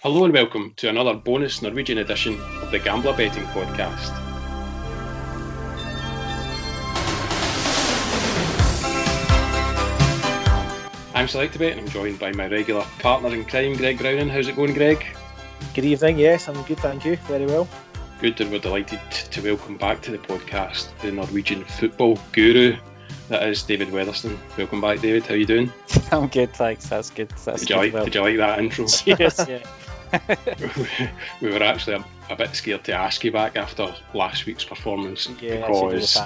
Hello and welcome to another bonus Norwegian edition of the Gambler Betting Podcast. I'm Selectabet and I'm joined by my regular partner in crime, Greg Browning. How's it going, Greg? Good evening, yes, I'm good, thank you, very well. Good, and we're delighted to welcome back to the podcast the Norwegian football guru, that is David Weatherston. Welcome back, David. How are you doing? I'm good, thanks. That's good. That's did, you like, well. did you like that intro? Cheers, yeah. we were actually a, a, bit scared to ask you back after last week's performance yeah, because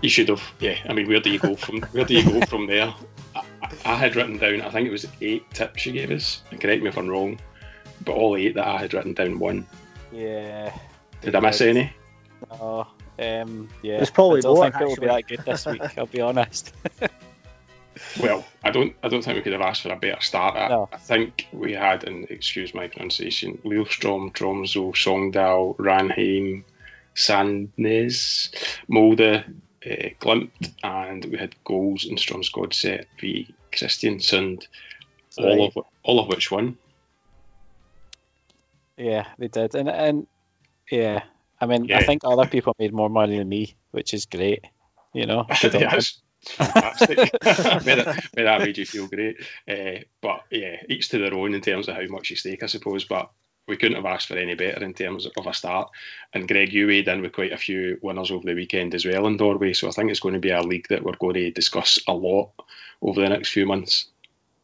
you should have. Yeah, I mean, where do you go from where do you go from there? I, I, had written down, I think it was eight tips you gave us. And correct me if I'm wrong, but all eight that I had written down won. Yeah. Did I miss any? No. Um, yeah. It's probably I don't more, think it'll be that good this week. I'll be honest. well, I don't. I don't think we could have asked for a better start. I, No. I think we had, and excuse my pronunciation, Lillestrøm, Tromsø, Sogndal, Ranheim, Sandnes, Molde, uh, and we had goals in Strømsgodset v Kristiansund, all of all of which won. yeah, they did, and and yeah, I mean, Yeah. I think other people made more money than me, which is great. You know. on fantastic. may, that, may that made you feel great. Uh, but yeah, each to their own in terms of how much you stake, I suppose. But we couldn't have asked for any better in terms of a start. And Greg, you weighed in with quite a few winners over the weekend as well in Norway. So I think it's going to be a league that we're going to discuss a lot over the next few months.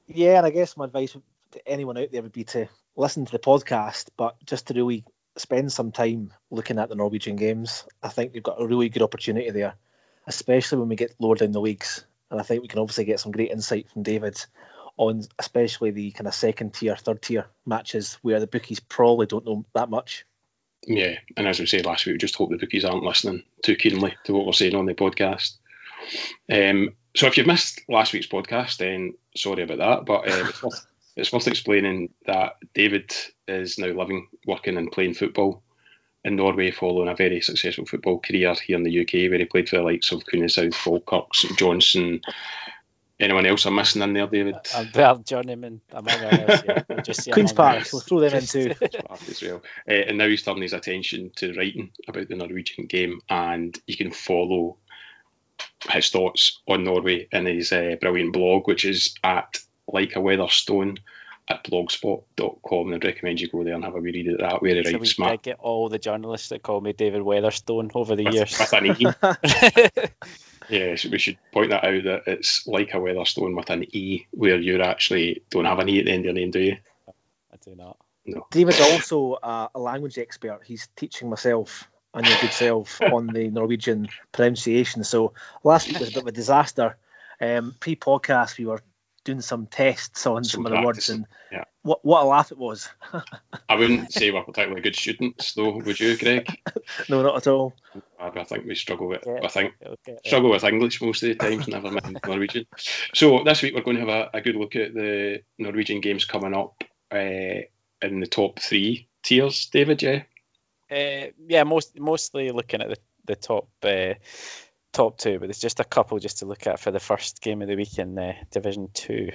Yeah, and I guess my advice to anyone out there would be to listen to the podcast, but just to really spend some time looking at the Norwegian games. I think you've got a really good opportunity there, especially when we get lower down the leagues. And I think we can obviously get some great insight from David on especially the kind of second tier, third tier matches where the bookies probably don't know that much. Yeah, and as we said last week, we just hope the bookies aren't listening too keenly to what we're saying on the podcast. Um, so if you've missed last week's podcast, then sorry about that. But um, it's, worth, it's worth explaining that David is now living, working, and playing football in Norway following a very successful football career here in the UK, where he played for the likes of Cooney South, Falkirk, St Johnstone. Anyone else I'm missing in there, David? I'm there, Journeyman, among others. Yeah, just Queen's Park, we'll throw them in too. As well. Uh, and now he's turning his attention to writing about the Norwegian game, and you can follow his thoughts on Norway in his uh, brilliant blog, which is at like a weatherstone at blogspot.com. And I'd recommend you go there and have a wee read of that, where he So we writes did smart get all the journalists that call me David Weatherstone over the with, years. with an E. yeah, so we should point that out that it's like a weatherstone with an E, where you actually don't have an E at the end of your name, do you? I do not. David's also a, a language expert. He's teaching myself and your good self on the Norwegian pronunciation. So last week was a bit of a disaster. Um, pre-podcast, we were doing some tests on Some some of the words, and yeah. what what a laugh it was. I wouldn't say we're particularly good students, though, would you, Greg? no, not at all. I I think we struggle with. Yeah. I think It'll get there. struggle with English most of the times, never mind Norwegian. So this week we're going to have a, a good look at the Norwegian games coming up uh, in the top three tiers. David, yeah, Uh, yeah, most mostly looking at the the top uh, top two, but there's just a couple just to look at for the first game of the week in uh, Division Two.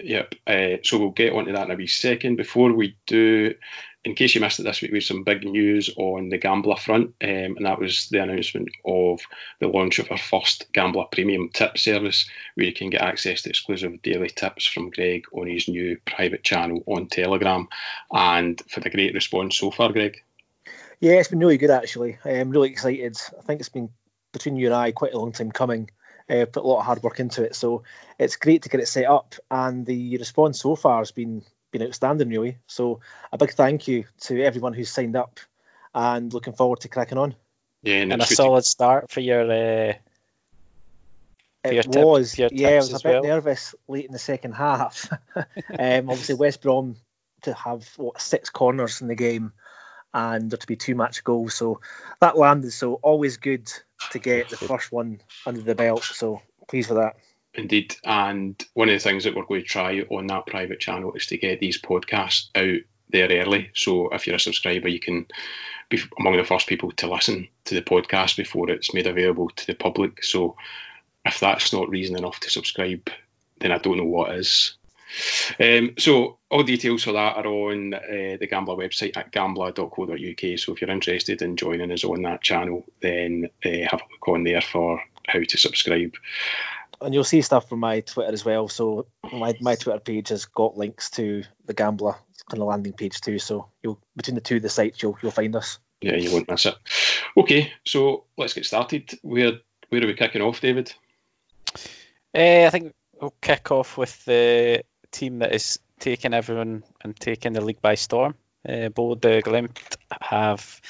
yep. Uh, so we'll get onto that in a wee second. Before we do, in case you missed it this week, we have some big news on the Gambler front, um, and that was the announcement of the launch of our first Gambler Premium Tip service, where you can get access to exclusive daily tips from Greg on his new private channel on Telegram, and for the great response so far, Greg. Yeah, it's been really good actually. I'm really excited. I think it's been between you and I quite a long time coming. Uh, put a lot of hard work into it, so it's great to get it set up. And the response so far has been been outstanding, really. So a big thank you to everyone who's signed up, and looking forward to cracking on. Yeah, and, And a it's good to- solid start for your uh, For your It tip- was, for your yeah. I was a bit well. nervous late in the second half. um, obviously, West Brom to have what six corners in the game, and there to be two match goals, so that landed. So always good to get the first one under the belt. So pleased with that. Indeed. And one of the things that we're going to try on that private channel is to get these podcasts out there early. So if you're a subscriber, you can be among the first people to listen to the podcast before it's made available to the public. So if that's not reason enough to subscribe, then I don't know what is. Um, so all details for that are on uh, the Gambler website at gambler.co.uk. So if you're interested in joining us on that channel, then uh, have a look on there for how to subscribe. And you'll see stuff from my Twitter as well. So my, my Twitter page has got links to the Gambler kind of landing page too. So you'll between the two of the sites, you'll you'll find us. Yeah, you won't miss it. Okay, so let's get started. Where where are we kicking off, David? Uh, I think we'll kick off with the team that is taking everyone and taking the league by storm. Uh, Bodø/Glimt have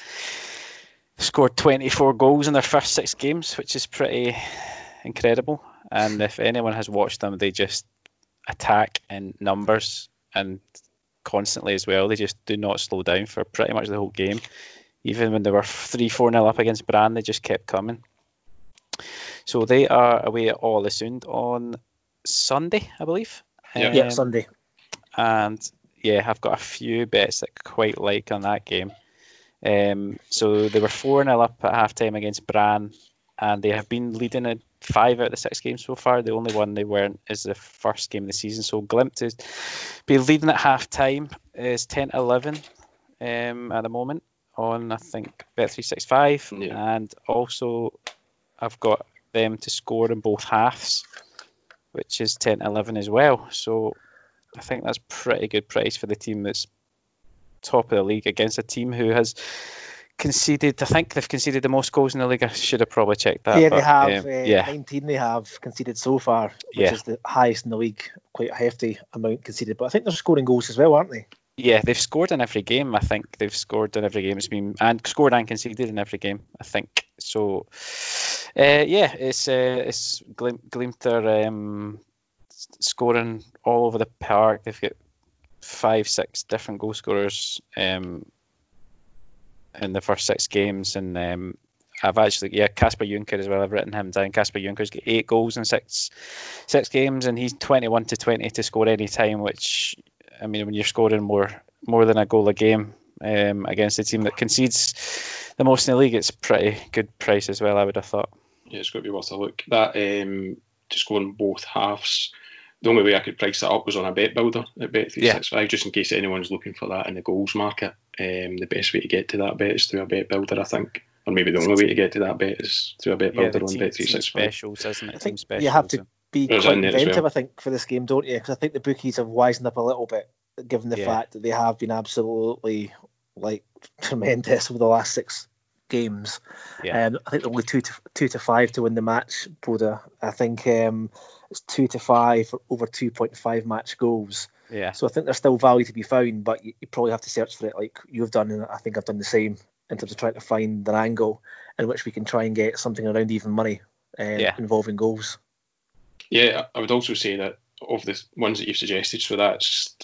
scored 24 goals in their first six games, which is pretty incredible. And if anyone has watched them, they just attack in numbers and constantly as well. They just do not slow down for pretty much the whole game. Even when they were 3 4 0 up against Brann, they just kept coming. So they are away at Ålesund on Sunday, I believe. Yeah, yeah Sunday. And yeah, I've got a few bets that I quite like on that game. Um, so they were 4 0 up at half time against Brann, and they have been leading in five out of the six games so far. The only one they weren't is the first game of the season. So Glimt is be leading at half time is 10 11 um, at the moment on, I think, Bet365. Yeah. And also, I've got them to score in both halves, which is 10 11 as well. So I think that's pretty good price for the team that's top of the league against a team who has conceded. I think they've conceded the most goals in the league. I should have probably checked that. Yeah, but, they have. Um, uh, yeah, 19 they have conceded so far, which yeah. is the highest in the league. Quite a hefty amount conceded, but I think they're scoring goals as well, aren't they? Yeah, they've scored in every game. I think they've scored in every game. It's been and scored and conceded in every game. I think so. Uh, yeah, it's uh, it's Glimt um, scoring all over the park. They've got five, six different goal scorers um, in the first six games, and um, I've actually yeah Kasper Junker as well. I've written him down. Kasper Junker's got eight goals in six six games, and he's twenty one to twenty to score any time, which I mean, when you're scoring more more than a goal a game um, against a team that concedes the most in the league, it's pretty good price as well. I would have thought. Yeah, it's got to be worth a look. That um, to score in both halves. The only way I could price that up was on a bet builder at Bet three six five, just in case anyone's looking for that in the goals market. Um, the best way to get to that bet is through a bet builder, I think. Or maybe the only way to get to that bet is through a bet builder yeah, on Bet three six five. Specials, isn't it? I think you have to be quite inventive, well. I think, for this game, don't you? Because I think the bookies have wisened up a little bit, given the yeah. fact that they have been absolutely like tremendous over the last six games. Yeah. Um, I think only two to two to five to win the match, Broda. I think um, it's two to five for over two point five match goals. Yeah. So I think there's still value to be found, but you, you, probably have to search for it like you've done, and I think I've done the same in terms of trying to find an angle in which we can try and get something around even money um, yeah. involving goals. Yeah, I would also say that of the ones that you've suggested, so that's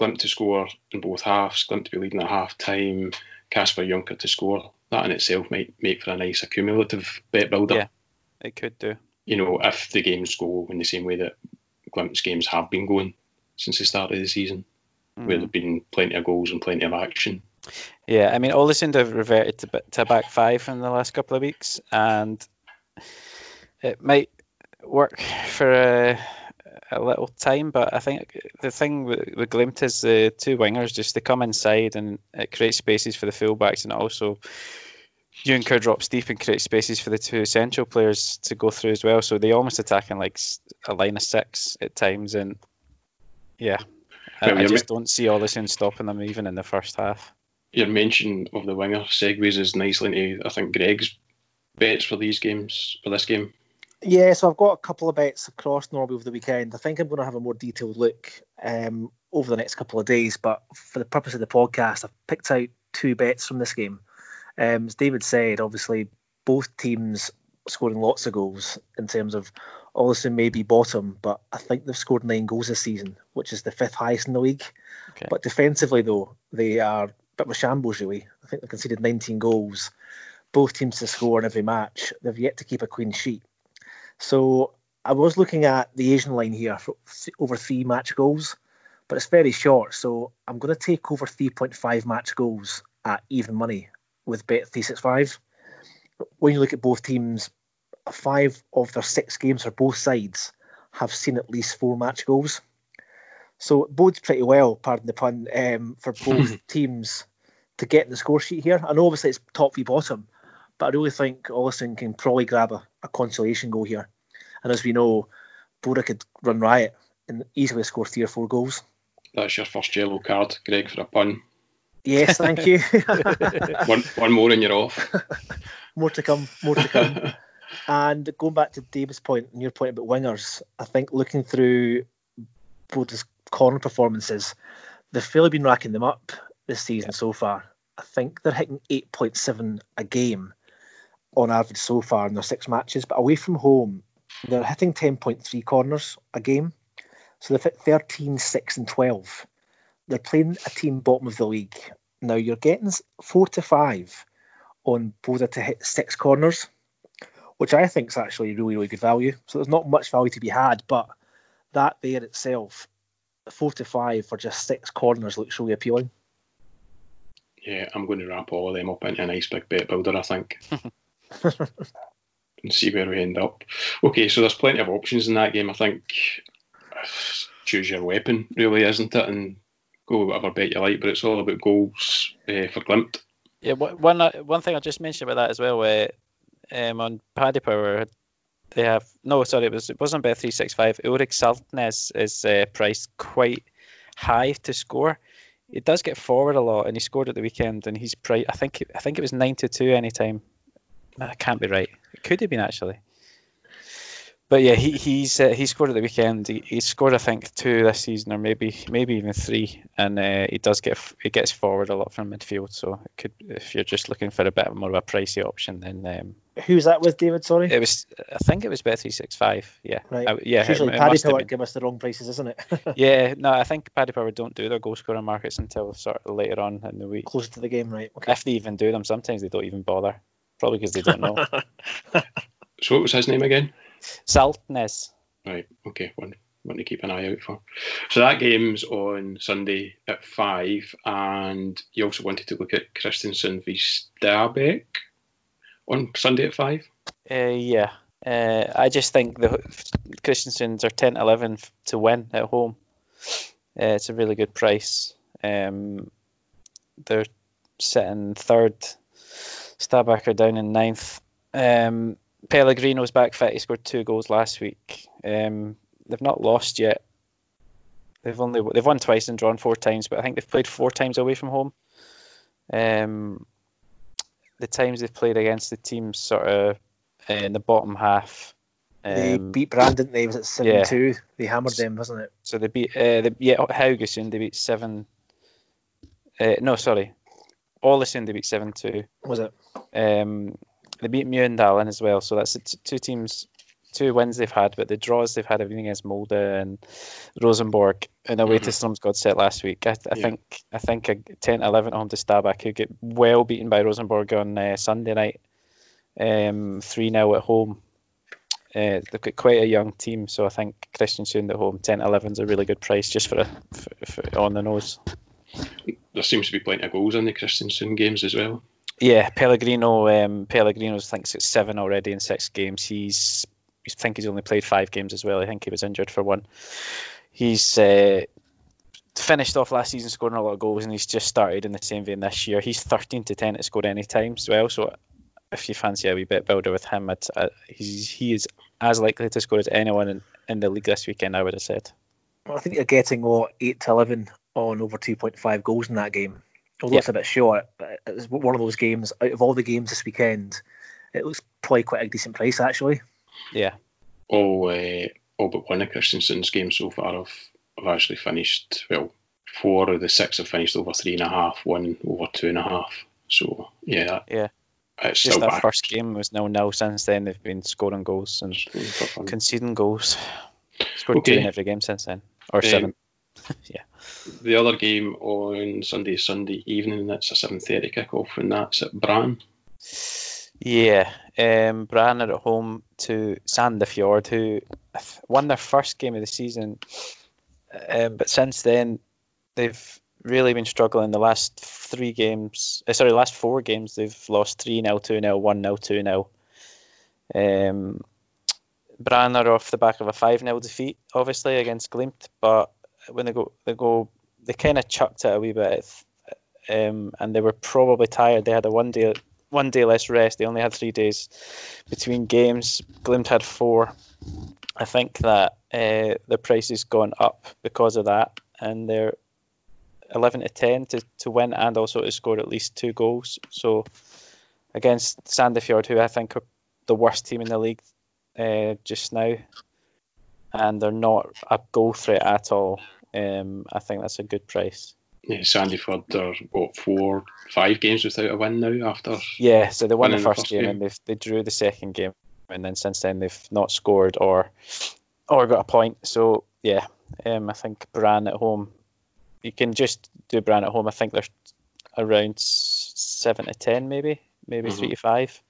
Glimt to score in both halves, Glimt to be leading at half time, Kasper Junker to score. That in itself might make for a nice accumulative bet builder. Yeah, it could do. You know, if the games go in the same way that Glimt's games have been going since the start of the season, mm. where there've been plenty of goals and plenty of action. Yeah, I mean, all this have reverted to, to back five in the last couple of weeks, and it might work for a, a little time. But I think the thing with, with Glimt is the two wingers just they come inside and it creates spaces for the fullbacks, and also Junker drops deep and creates spaces for the two central players to go through as well. So they almost attack in like a line of six at times, and yeah, I, I just don't see Ålesund stopping them even in the first half. Your mention of the winger segues is nicely into I think Greg's bets for these games for this game. Yeah, so I've got a couple of bets across Norway over the weekend. I think I'm going to have a more detailed look um, over the next couple of days, but for the purpose of the podcast, I've picked out two bets from this game. Um, as David said, obviously both teams scoring lots of goals in terms of Ålesund may be bottom, but I think they've scored nine goals this season, which is the fifth highest in the league. Okay. But defensively, though, they are a bit of a shambles, really. I think they've conceded 19 goals. Both teams to score in every match. They've yet to keep a clean sheet. So I was looking at the Asian line here for over three match goals, but it's very short. So I'm going to take over 3.5 match goals at even money with Bet365. When you look at both teams, five of their six games for both sides have seen at least four match goals. So it bodes pretty well, pardon the pun, um, for both teams to get in the score sheet here. And obviously it's top v bottom, but I really think Ålesund can probably grab a, a consolation goal here. And as we know, Bodø could run riot and easily score three or four goals. That's your first yellow card, Greg, for a pun. Yes, thank you. one, one more and you're off. more to come, more to come. and going back to David's point and your point about wingers, I think looking through Bodø's corner performances, they've fairly been racking them up this season so far. I think they're hitting 8.7 a game on average so far in their six matches, but away from home, they're hitting 10.3 corners a game. So they've hit 13, 6, and 12. They're playing a team bottom of the league. Now you're getting four to five on Bodø to hit six corners, which I think is actually really, really good value. So there's not much value to be had, but that there itself, four to five for just six corners looks really appealing. Yeah, I'm going to wrap all of them up into a nice big bet builder, I think. and see where we end up. Okay, so there's plenty of options in that game. I think choose your weapon, really, isn't it? And go whatever bet you like, but it's all about goals uh, for Glimt. Yeah, one uh, one thing I just mentioned about that as well. Uh, um, on Paddy Power, they have no, sorry, it was it wasn't bet three six five. Ulrik Saltnes is uh, priced quite high to score. It does get forward a lot, and he scored at the weekend, and he's price. I think I think it was nine to two anytime. That can't be right. It could have been actually but yeah, he he's uh, he scored at the weekend. He, he scored I think two this season, or maybe maybe even three. And uh, he does get he gets forward a lot from midfield. So it could if you're just looking for a bit more of a pricey option, then um, who's that with David? Sorry, it was I think it was bet three six five. Yeah, right. I, yeah. usually it, Paddy Power give us the wrong prices, isn't it? yeah, no, I think Paddy Power don't do their goal scoring markets until sort of later on in the week, close to the game, right? Okay. If they even do them, sometimes they don't even bother. Probably because they don't know. so what was his name again? Saltnes. Right. Okay. One one to keep an eye out for. So that game's on Sunday at five, and you also wanted to look at Kristiansund v Stabæk on Sunday at five. Uh, yeah. Uh, I just think the Kristiansunds are 10 11 to win at home. Uh, it's a really good price. Um, they're sitting third. Stabæk are down in ninth. Um, Pellegrino's back fit. He scored two goals last week. Um, they've not lost yet. They've only they've won twice and drawn four times, but I think they've played four times away from home. Um, the times they've played against the teams sort of in the bottom half. Um, they beat Brandon. They was at seven yeah. two. They hammered them, wasn't it? So they beat uh, they, yeah Haugesund. They beat seven. Uh, no, sorry, Ålesund. They beat seven two. Was it? Um, they beat Mjøndalen as well, so that's two teams, two wins they've had, but the draws they've had everything against Molde and Rosenborg and away mm-hmm. to Strømsgodset last week. I, I yeah. think I think a 10-11 home to Stabæk who get well beaten by Rosenborg on uh, Sunday night, um, three 0 at home. Uh, they've got quite a young team, so I think Kristiansund at home 10-11 is a really good price just for a for, for on the nose. There seems to be plenty of goals in the Kristiansund games as well. Yeah, Pellegrino. Um, Pellegrino thinks it's seven already in six games. He's I think he's only played five games as well. I think he was injured for one. He's uh, finished off last season scoring a lot of goals, and he's just started in the same vein this year. He's 13 to 10 to score any time as well. So if you fancy a wee bit builder with him, uh, he's, he is as likely to score as anyone in, in the league this weekend. I would have said. Well, I think you're getting what eight to eleven on over 2.5 goals in that game although it's a bit short. But it's one of those games out of all the games this weekend. It was probably quite a decent price actually. Yeah. All, uh, all but one of Kristiansund's games so far have, have actually finished well. Four of the six have finished over three and a half, one over two and a half. So yeah, yeah. It's Just that back. first game was nil nil. Since then, they've been scoring goals and conceding goals. Scored okay. two in every game since then, or um, seven. yeah. The other game on Sunday Sunday evening. That's a seven thirty kickoff, and that's at Brann. Yeah, um, Brann are at home to Sandefjord, who won their first game of the season, um, but since then they've really been struggling. The last three games, uh, sorry, last four games, they've lost 3 0, 2 0, 1 0, 2 0. Um, Brann are off the back of a 5 0 defeat, obviously, against Glimt, but when they go they go they kind of chucked it a wee bit, um, and they were probably tired. They had a one day one day less rest. They only had three days between games. Glimt had four. I think that uh, the price has gone up because of that, and they're 11 to 10 to, to win and also to score at least two goals. So against Sandefjord, who I think are the worst team in the league uh, just now, and they're not a goal threat at all. Um, I think that's a good price. Yeah, Sandefjord are what four, five games without a win now after. Yeah, so they won the first, the first game, game, and they they drew the second game, and then since then they've not scored or or got a point. So yeah, um, I think Brann at home, you can just do Brann at home. I think they're around seven to ten, maybe, maybe mm-hmm. three to five.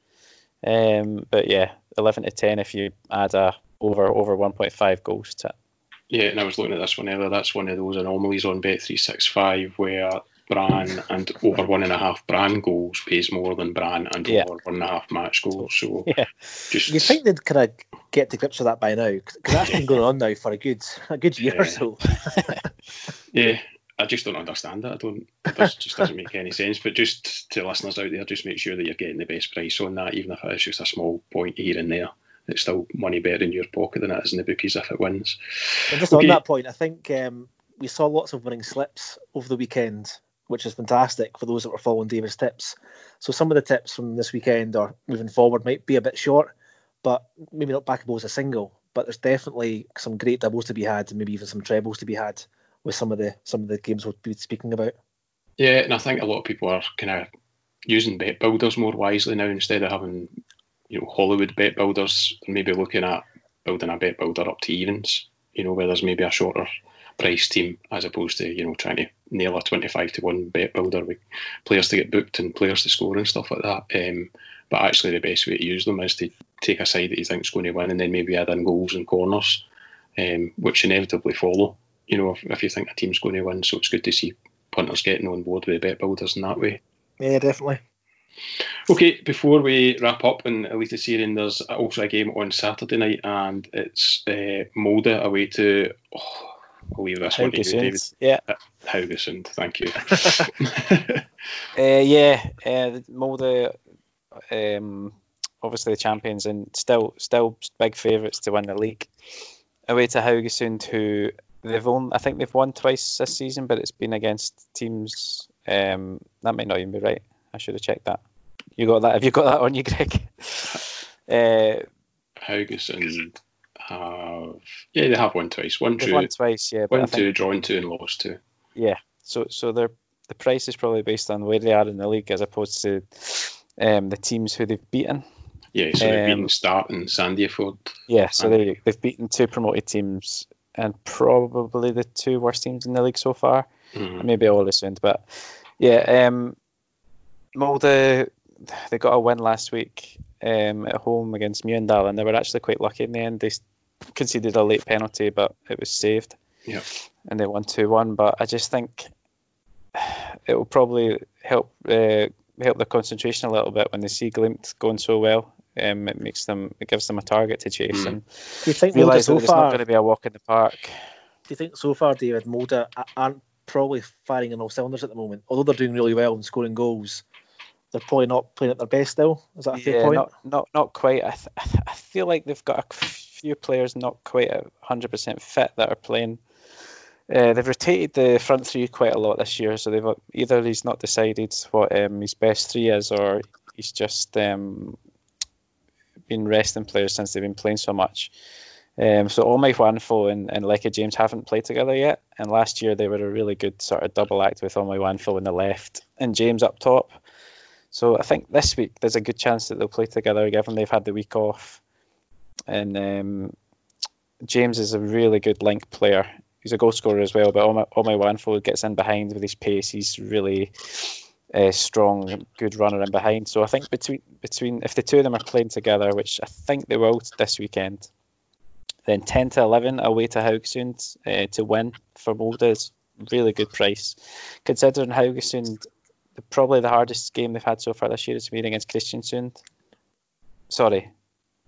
Um, but yeah, eleven to ten if you add a over over 1.5 goals to it. Yeah, and I was looking at this one earlier. That's one of those anomalies on Bet365 where Brann and over one and a half Brann goals pays more than Brann and yeah. over one and a half match goals. So yeah. just you think they'd kind of get to grips with that by now because that's been going on now for a good a good year yeah. or so. yeah, I just don't understand it. I don't. It just doesn't make any sense. But just to listeners out there, just make sure that you're getting the best price on that, even if it is just a small point here and there it's still money better in your pocket than it is in the bookies if it wins. And just okay. on that point, I think um, we saw lots of winning slips over the weekend, which is fantastic for those that were following David's tips. So some of the tips from this weekend or moving forward might be a bit short, but maybe not backable as a single. But there's definitely some great doubles to be had, and maybe even some trebles to be had with some of the some of the games we'll be speaking about. Yeah, and I think a lot of people are kind of using bet builders more wisely now instead of having you know Hollywood bet builders maybe looking at building a bet builder up to evens. You know where there's maybe a shorter price team as opposed to you know trying to nail a 25 to one bet builder with players to get booked and players to score and stuff like that. Um, but actually, the best way to use them is to take a side that you think is going to win and then maybe add in goals and corners, um, which inevitably follow. You know, if, if you think a team's going to win, so it's good to see punters getting on board with the bet builders in that way. Yeah, definitely. Okay, before we wrap up in Eliteserien, there's also a game on Saturday night, and it's uh, Molde away to. Oh, I'll leave this one to you, David. Yeah. Uh, Haugesund, thank you. uh, yeah, uh, Molde, um, obviously the champions, and still still big favourites to win the league. Away to Haugesund, who they've won. I think they've won twice this season, but it's been against teams. Um, that might not even be right. I should have checked that. You got that? Have you got that on you, Greg? uh, Haugesund have yeah they have won twice. One two. Won twice, yeah. One two, drawn two, and lost two. Yeah. So so they're the price is probably based on where they are in the league as opposed to um, the teams who they've beaten. Yeah, so they've um, beaten Start and Sandefjord. Yeah, so they they've beaten two promoted teams and probably the two worst teams in the league so far. Mm-hmm. Maybe all Ålesund, but yeah, um, Molde they got a win last week um, at home against Mjøndalen, and they were actually quite lucky in the end. They conceded a late penalty, but it was saved. Yeah. And they won two one. But I just think it will probably help uh, help their concentration a little bit when they see Glimt going so well. Um, it makes them it gives them a target to chase mm. and do you think realise so that it's not going to be a walk in the park. Do you think so far, David, Molde aren't probably firing on all cylinders at the moment? Although they're doing really well and scoring goals, they're probably not playing at their best still. Is that a fair point? Not, not, not quite. I, th- I feel like they've got a few players not quite 100% fit that are playing. Uh, they've rotated the front three quite a lot this year, so they've either he's not decided what um, his best three is, or he's just um, been resting players since they've been playing so much. Um, so Omoijuanfo and, and Leke James haven't played together yet, and last year they were a really good sort of double act with Omoijuanfo on the left and James up top. So I think this week there's a good chance that they'll play together, given they've had the week off. And um, James is a really good link player. He's a goal scorer as well, but Omoijuanfo gets in behind with his pace. He's really uh, strong, good runner in behind. So I think between between if the two of them are playing together, which I think they will this weekend, then 10 to 11 away to Haugesund uh, to win for Molde is really good price. Considering Haugesund probably the hardest game they've had so far this year is meeting against Kristiansund. Sorry,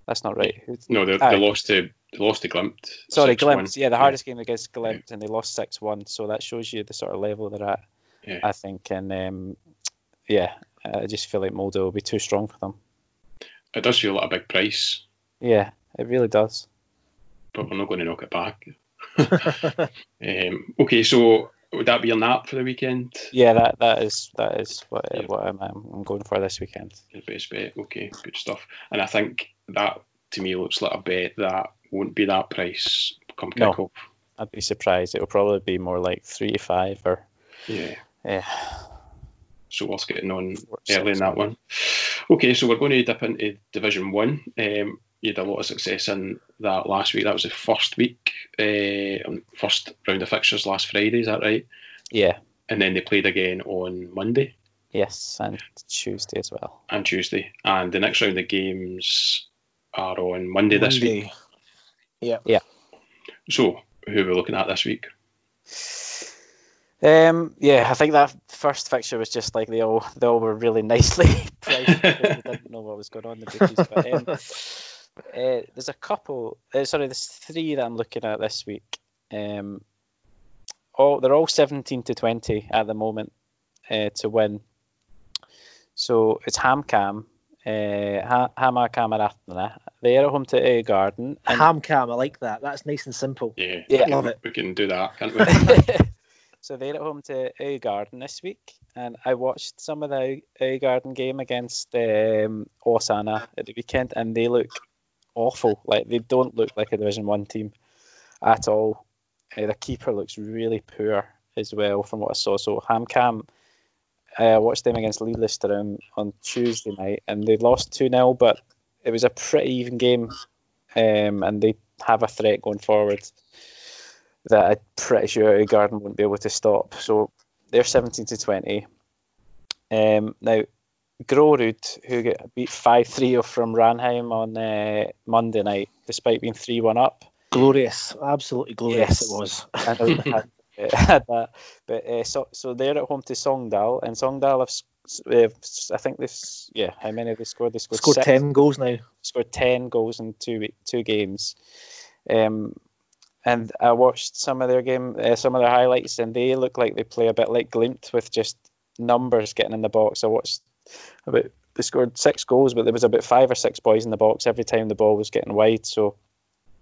that's not right. No, they, they lost to they lost to Glimt. Sorry, 6-1. Glimt. Yeah, the hardest game against Glimt, and they lost six one. So that shows you the sort of level they're at. Yeah. I think, and um, yeah, I just feel like Molde will be too strong for them. It does feel like a big price, Yeah, it really does. but we're not going to knock it back. um, okay, so would that be a nap for the weekend? Yeah, that that is that is what Yeah. what I'm, I'm going for this weekend. Your best bet. Okay, good stuff. And I think that to me looks like a bet that won't be that price come No. kick off. I'd be surprised. It will probably be more like three to five or Yeah. yeah. So worth getting on Four, early in that one. Okay, so we're going to dip into Division One. Um, you had a lot of success in that last week. That was the first week, uh, first round of fixtures last Friday. Is that right? Yeah. And then they played again on Monday Yes, and Tuesday as well. and Tuesday. And the next round of games are on Monday, this week. Yeah. Yeah. So who are we looking at this week? Um, yeah, I think that first fixture was just like they all they all were really nicely priced. because we didn't know what was going on in the bookies. But um, uh, there's a couple. Uh, sorry, there's three that I'm looking at this week. Um, all they're all 17 to 20 at the moment uh, to win. So it's HamKam, uh, Ha- Hamarkameratene. They're at home to Garden. Ham cam, I like that. That's nice and simple. Yeah, Yeah. we, Love it. we can do that, can't we? so they're at home to Garden this week, and I watched some of the Garden game against um, Åsane at the weekend, and they look awful. Like they don't look like a Division One team at all. Uh, the keeper looks really poor as well, from what I saw. So HamKam, I watched them against Lillestrøm on Tuesday night, and they lost two 0 but it was a pretty even game, um, and they have a threat going forward that I'm pretty sure Garden won't be able to stop. So they're 17 to 20. Um, now, Grorud, who get beat 5 3 from Ranheim on uh, Monday night, despite being 3 1 up. Glorious. Absolutely glorious Yes. it was. I know they had, uh, that. But uh, so, so they're at home to Sogndal, and Sogndal have, uh, I think this, yeah, how many have they scored? They scored, Scored six. 10 goals now. scored 10 goals in two two games. Um, and I watched some of their game, uh, some of their highlights, and they look like they play a bit like Glimt with just numbers getting in the box. I watched about they scored six goals, but there was about five or six boys in the box every time the ball was getting wide. So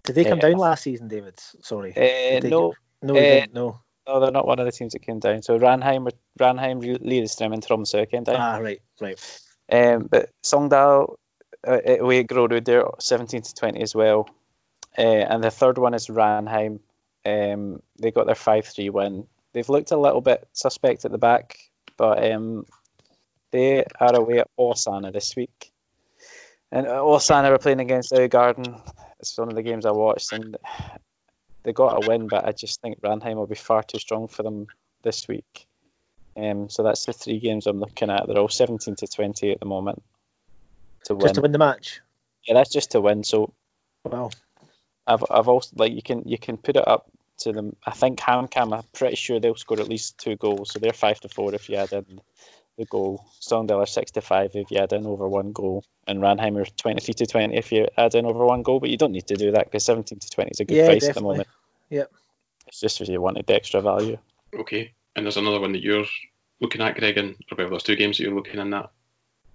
Did they come Yeah. down last season, David? Sorry. uh, no, No, uh. No. no, they're not one of the teams that came down. So Ranheim, Ranheim, Lillestrøm, and Tromsø came down. Ah, right, right. Um, but Sogndal, uh, away at Grorud, they're 17 to 20 as well. Uh, and the third one is Ranheim. Um, they got their 5 3 win. They've looked a little bit suspect at the back, but um, they are away at Åsane this week. And uh, Åsane were playing against Garden. It's one of the games I watched, and they got a win, but I just think Ranheim will be far too strong for them this week. Um, so that's the three games I'm looking at. They're all 17 to 20 at the moment to win. Just to win the match. Yeah, that's just to win. So Wow. I've I've also like you can you can put it up to them. I think HamKam. I'm pretty sure they'll score at least two goals. So they're five to four if you add in the goal. Sogndal are six to five if you add in over one goal, and Ranheim are 23 to 20 if you add in over one goal. But you don't need to do that because 17 to 20 is a good Yeah, price at the definitely. moment. Yep. It's just if you wanted the extra value. Okay, and there's another one that you're looking at, Greg, and or well, there's two games that you're looking in that.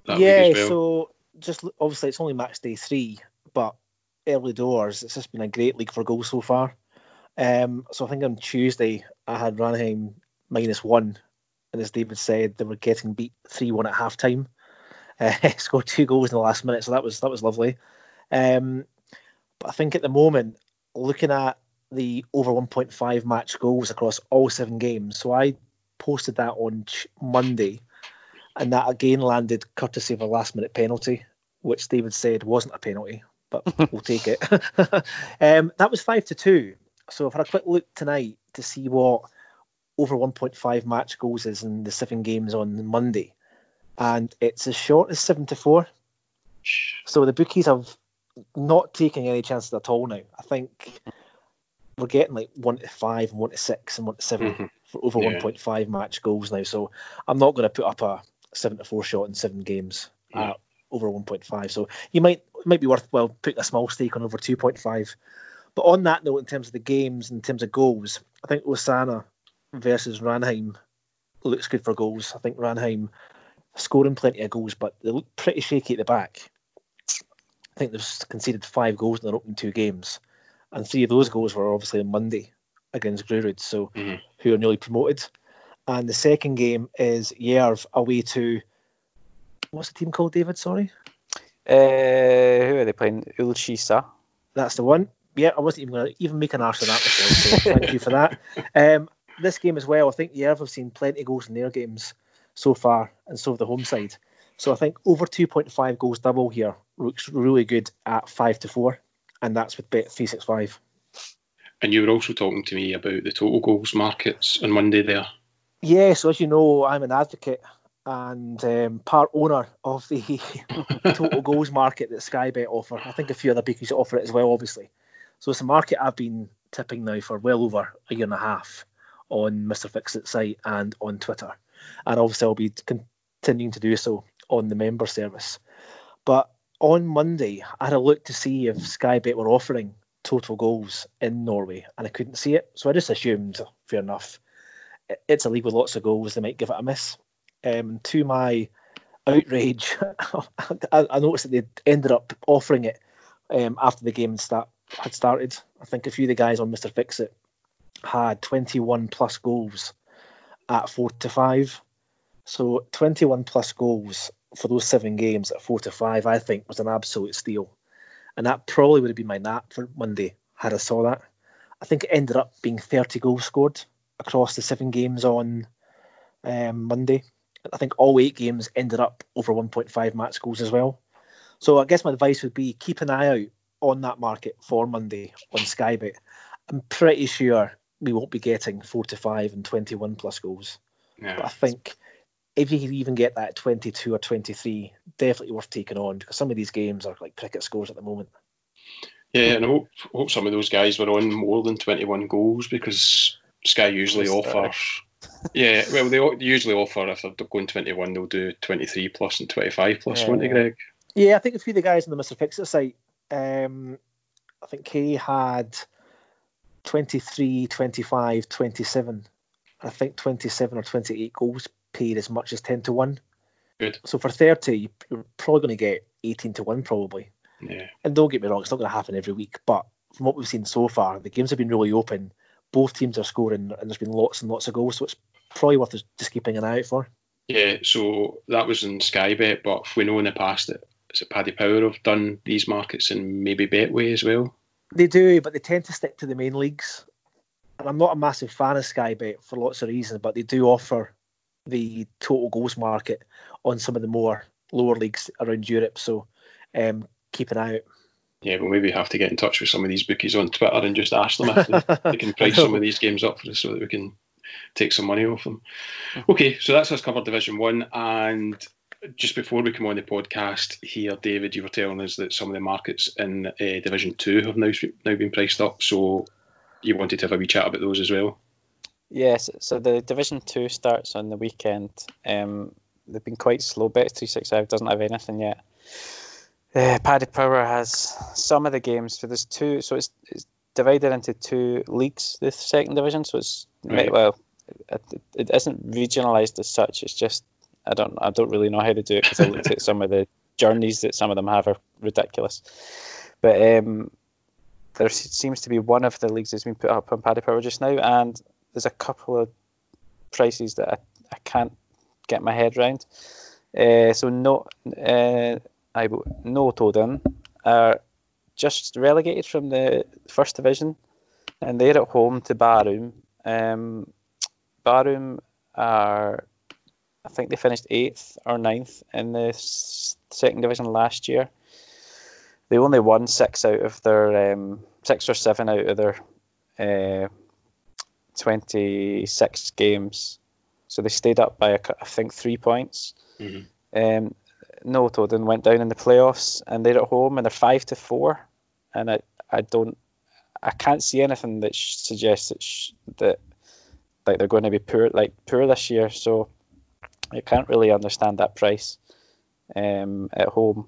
that yeah, well. so just obviously it's only match day three, but early doors, it's just been a great league for goals so far. Um, so I think on Tuesday I had Ranheim minus one, and as David said, they were getting beat three one at half time. Uh, scored two goals in the last minute, so that was that was lovely. Um, but I think at the moment, looking at the over 1.5 match goals across all seven games, so I posted that on Monday, and that again landed courtesy of a last minute penalty, which David said wasn't a penalty, but we'll take it. um, that was five to two. So I've had a quick look tonight to see what over 1.5 match goals is in the seven games on Monday, and it's as short as seven to four. So the bookies have not taken any chances at all now. I think we're getting like one to five, and one to six, and one to 7 Mhm. for over Yeah. 1.5 match goals now. So I'm not going to put up a seven to four shot in seven games Yeah. at over 1.5. So you might might be worthwhile putting a small stake on over 2.5 But on that note, in terms of the games, in terms of goals, I think Åsane versus Ranheim looks good for goals. I think Ranheim scoring plenty of goals, but they look pretty shaky at the back. I think they've conceded five goals in their opening two games, and three of those goals were obviously on Monday against Grorud, so mm-hmm. who are newly promoted. And the second game is Jerv away to what's the team called, David? Sorry. Uh, who are they playing? Ull/Kisa. That's the one. Yeah, I wasn't even going to even make an arse of that myself. So thank you for that. Um, this game as well, I think Jerv have seen plenty of goals in their games so far, and so have the home side. So I think over 2.5 goals double here looks really good at five to four, and that's with Bet 365. And you were also talking to me about the total goals markets on Monday there. Yeah, so as you know, I'm an advocate and um, part owner of the total goals market that Sky Bet offer. I think a few other bookies offer it as well, obviously. So it's a market I've been tipping now for well over a year and a half on Mr. Fixit's site and on Twitter. And obviously, I'll be continuing to do so on the member service. But on Monday, I had a look to see if Sky Bet were offering total goals in Norway, and I couldn't see it. So I just assumed, fair enough, it's a league with lots of goals, they might give it a miss. Um, to my outrage, I, noticed that they ended up offering it um, after the game start, had started. I think a few of the guys on Mr. Fixit had 21 plus goals at 4 to 5. So 21 plus goals for those seven games at 4 to 5, I think, was an absolute steal. And that probably would have been my nap for Monday had I saw that. I think it ended up being 30 goals scored across the seven games on um, Monday. I think all eight games ended up over 1.5 match goals as well. So I guess my advice would be keep an eye out on that market for Monday on Skybet. I'm pretty sure we won't be getting four to five and 21 plus goals. Yeah. But I think if you can even get that 22 or 23, definitely worth taking on because some of these games are like cricket scores at the moment. Yeah, and I hope, hope some of those guys were on more than 21 goals because Sky usually offers. yeah, well, they usually offer if they're going 21, they'll do 23 plus and 25 plus, yeah, won't they, Greg? Yeah, I think a few of the guys on the Mr. Fixit site, um, I think Kay had 23, 25, 27. I think 27 or 28 goals paid as much as 10 to 1. Good. So for 30, you're probably going to get 18 to 1 probably. Yeah. And don't get me wrong, it's not going to happen every week, but from what we've seen so far, the games have been really open. Both teams are scoring, and there's been lots and lots of goals, so it's probably worth just keeping an eye out for. Yeah, so that was in Sky Bet, but we know in the past that is it Paddy Power have done these markets and maybe Betway as well. They do, but they tend to stick to the main leagues. And I'm not a massive fan of Sky Bet for lots of reasons, but they do offer the total goals market on some of the more lower leagues around Europe. So um, keep an eye out. Yeah, we'll maybe have to get in touch with some of these bookies on Twitter and just ask them if they, they can price some of these games up for us so that we can take some money off them. Mm-hmm. Okay, so that's us covered Division One, and just before we come on the podcast here, David, you were telling us that some of the markets in uh, Division Two have now now been priced up. So you wanted to have a wee chat about those as well. Yes, so the Division Two starts on the weekend. Um, they've been quite slow. Bet three six five doesn't have anything yet. Uh, Paddy Power has some of the games. So there's two. So it's, it's divided into two leagues. The second division. So it's right. well, it, it isn't regionalised as such. It's just I don't I don't really know how to do it because I looked at some of the journeys that some of them have are ridiculous. But um, there seems to be one of the leagues that's been put up on Paddy Power just now, and there's a couple of prices that I, I can't get my head around. Uh, so no, uh, I Notodden are just relegated from the first division, and they're at home to Bærum. Um, Bærum are, I think they finished eighth or ninth in the second division last year. They only won six out of their um, six or seven out of their uh, 26 games. So they stayed up by, I think, three points. Mm-hmm. Um, Notodden went down in the playoffs and they're at home and they're five to four. And I, I don't, I can't see anything that suggests that, sh- that like they're going to be poor, like poor this year. So I can't really understand that price um, at home.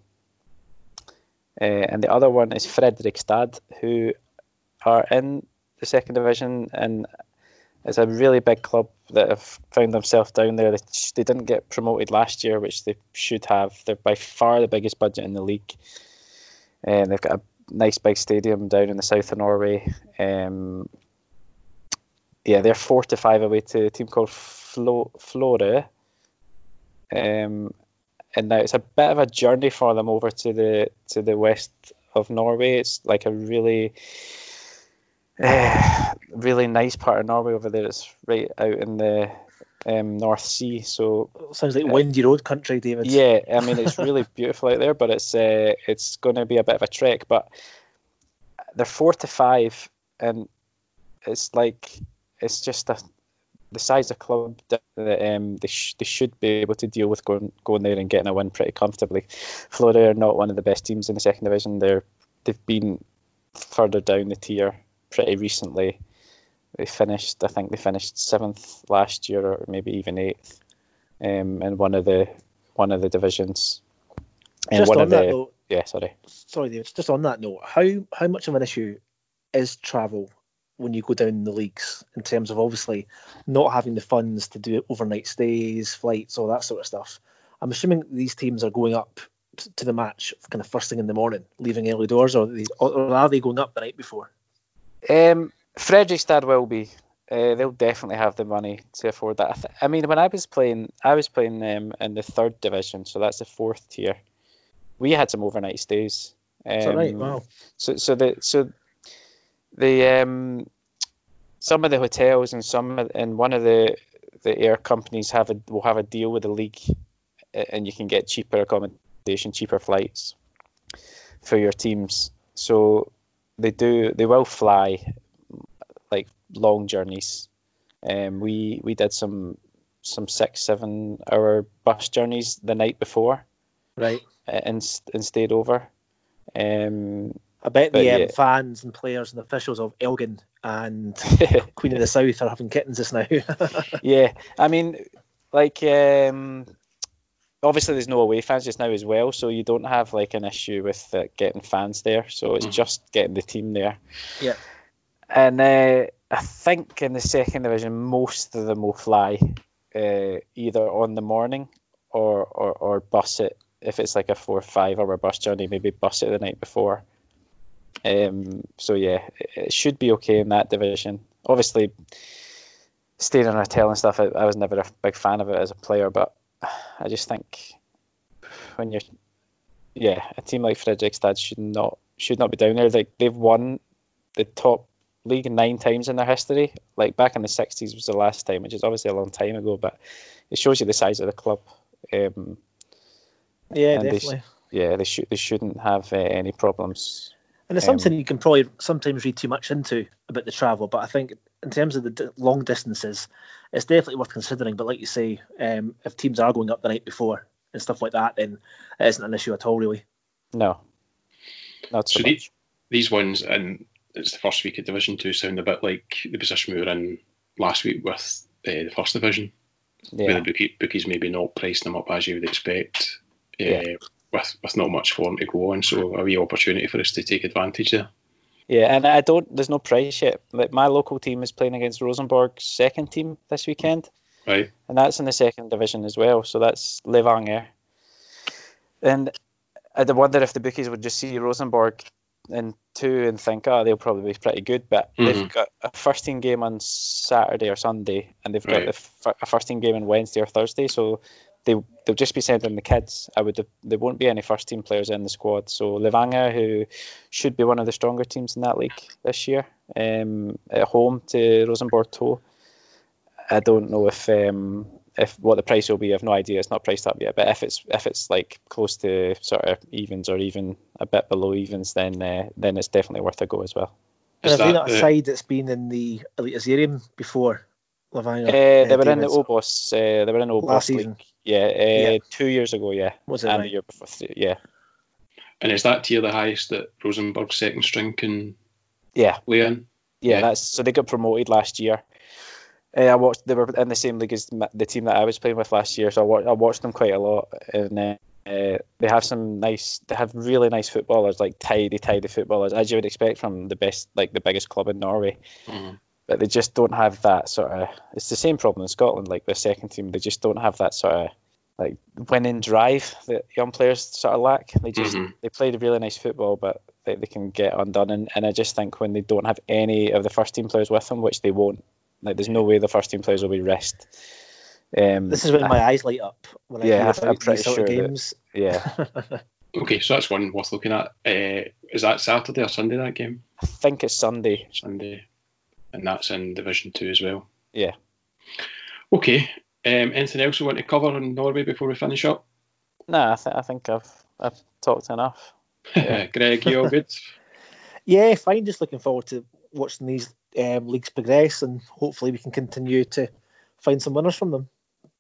Uh, and the other one is Fredrikstad, who are in the second division, and it's a really big club that have found themselves down there. They, they didn't get promoted last year, which they should have. They're by far the biggest budget in the league, and they've got a nice big stadium down in the south of Norway. Um, yeah, they're four to five away to a team called Flo- Flora. Um, and now it's a bit of a journey for them over to the to the west of Norway. It's like a really uh, really nice part of Norway over there. It's right out in the um, North Sea. So sounds like windy road country, David. Yeah, I mean it's really beautiful out there, but it's uh, it's going to be a bit of a trek. But they're four to five, and it's like it's just a the size of club that um, they, sh- they should be able to deal with going going there and getting a win pretty comfortably. Florø are not one of the best teams in the second division. They're they've been further down the tier pretty recently. They finished, I think they finished seventh last year, or maybe even eighth, um, in one of the one of the divisions. And just on that the, note, yeah, sorry, sorry, David. Just on that note, how how much of an issue is travel when you go down the leagues in terms of obviously not having the funds to do overnight stays, flights, all that sort of stuff. I'm assuming these teams are going up to the match kind of first thing in the morning, leaving early doors, or, they, or are they going up the night before? Um, Fredrikstad will be. Uh, they'll definitely have the money to afford that. I, th- I mean, when I was playing, I was playing um, in the third division, so that's the fourth tier. We had some overnight stays. Um, right? Wow. So, so the so the um, some of the hotels and some and one of the the air companies have a will have a deal with the league, and you can get cheaper accommodation, cheaper flights for your teams. So they do they will fly like long journeys. Um, we we did some some six seven hour bus journeys the night before, right, and and stayed over. Um, I bet the um, fans and players and officials of Elgin and Queen of the South are having kittens just now. yeah, I mean, like, um, obviously there's no away fans just now as well, so you don't have like an issue with uh, getting fans there. So it's mm. just getting the team there. Yeah. And uh, I think in the second division, most of them will fly uh, either on the morning or, or, or bus it. If it's like a four or five hour bus journey, maybe bus it the night before. Um, so yeah, it should be okay in that division. Obviously, staying in a hotel and stuff, I, I, was never a big fan of it as a player, but I just think when you're, yeah, a team like Fredrikstad should not should not be down there. Like they've won the top league nine times in their history. Like back in the '60s was the last time, which is obviously a long time ago, but it shows you the size of the club. Um, yeah, definitely. They, yeah, they should they shouldn't have uh, any problems and it's um, something you can probably sometimes read too much into about the travel, but I think in terms of the d- long distances, it's definitely worth considering. But like you say, um, if teams are going up the night before and stuff like that, then it isn't an issue at all, really. No, not so, so the, these ones, and it's the first week of Division Two, sound a bit like the position we were in last week with uh, the First Division, yeah. where the bookies maybe not pricing them up as you would expect. Uh, yeah with with not much form to go on. So a wee opportunity for us to take advantage there. Yeah, and I don't. There's no price yet. Like my local team is playing against Rosenborg's second team this weekend. Right. And that's in the second division as well. So that's Levanger. And I wonder if the bookies would just see Rosenborg in two and think, oh, they'll probably be pretty good. But mm-hmm. they've got a first team game on Saturday or Sunday, and they've got right. a first team game on Wednesday or Thursday. So they they'll just be sending the kids. I would there won't be any first team players in the squad. So Levanger, who should be one of the stronger teams in that league this year, um, at home to Rosenborg Two. I don't know if um, if what the price will be. I've no idea. It's not priced up yet. But if it's if it's like close to sort of evens or even a bit below evens, then uh, then it's definitely worth a go as well. And have that a side that's been in the Eliteserien before? Levanger. Uh, they were in the Obos. Uh, they were in Obos last season. Yeah, uh, yeah, two years ago. Yeah, was it? And right? the year before. Yeah. And is that tier the highest that Rosenborg's second string can? Yeah. Play in? Yeah, yeah, that's so they got promoted last year. Uh, I watched they were in the same league as the team that I was playing with last year, so I watched, I watched them quite a lot, and Uh, they have some nice, they have really nice footballers, like tidy, tidy footballers, as you would expect from the best, like the biggest club in Norway. Mm. But they just don't have that sort of. It's the same problem in Scotland. Like the second team, they just don't have that sort of like winning drive that young players sort of lack. They just Mhm. they played really nice football, but they, they can get undone. And, and I just think when they don't have any of the first team players with them, which they won't, like there's no way the first team players will be rest. Um, This is when my eyes light up when I Yeah, hear I'm about pretty these sort of sure that- games. yeah, Okay, so that's one worth looking at. Uh, is that Saturday or Sunday that game? I think it's Sunday. Sunday, and that's in Division Two as well. Yeah. Okay. Um, anything else we want to cover on Norway before we finish up? No, I, th- I think I've I've talked enough. Yeah. Greg, you all good? Yeah, fine. Just looking forward to watching these um, leagues progress, and hopefully we can continue to find some winners from them.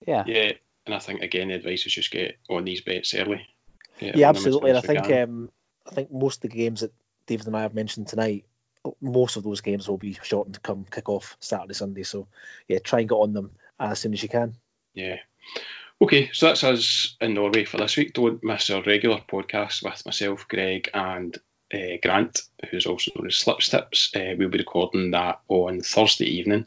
Yeah, yeah, and I think again the advice is just get on these bets early. Get Yeah, on them as absolutely. And I soon as we think um, I think most of the games that David and I have mentioned tonight, most of those games will be shortened to come kick off Saturday, Sunday. So yeah, try and get on them as soon as you can. Yeah. Okay, so that's us in Norway for this week. Don't miss our regular podcast with myself, Greg, and uh, Grant, who's also known as Slips Tips. Uh, we'll be recording that on Thursday evening.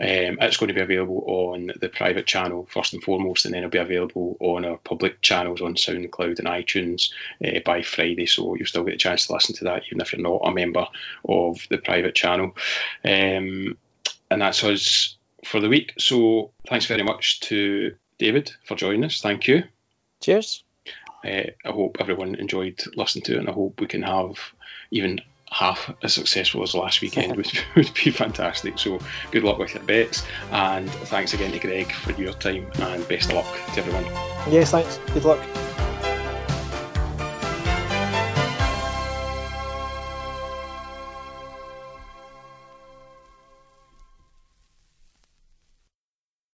Um, it's going to be available on the private channel first and foremost, and then it'll be available on our public channels on SoundCloud and iTunes uh, by Friday. So you'll still get a chance to listen to that, even if you're not a member of the private channel. Um, and that's us for the week. So thanks very much to David for joining us. Thank you. cheers. Uh, I hope everyone enjoyed listening to it, and I hope we can have even half as successful as last weekend, which would be fantastic. So good luck with your bets, and thanks again to Greg for your time, and best of luck to everyone. Yes, thanks. Good luck.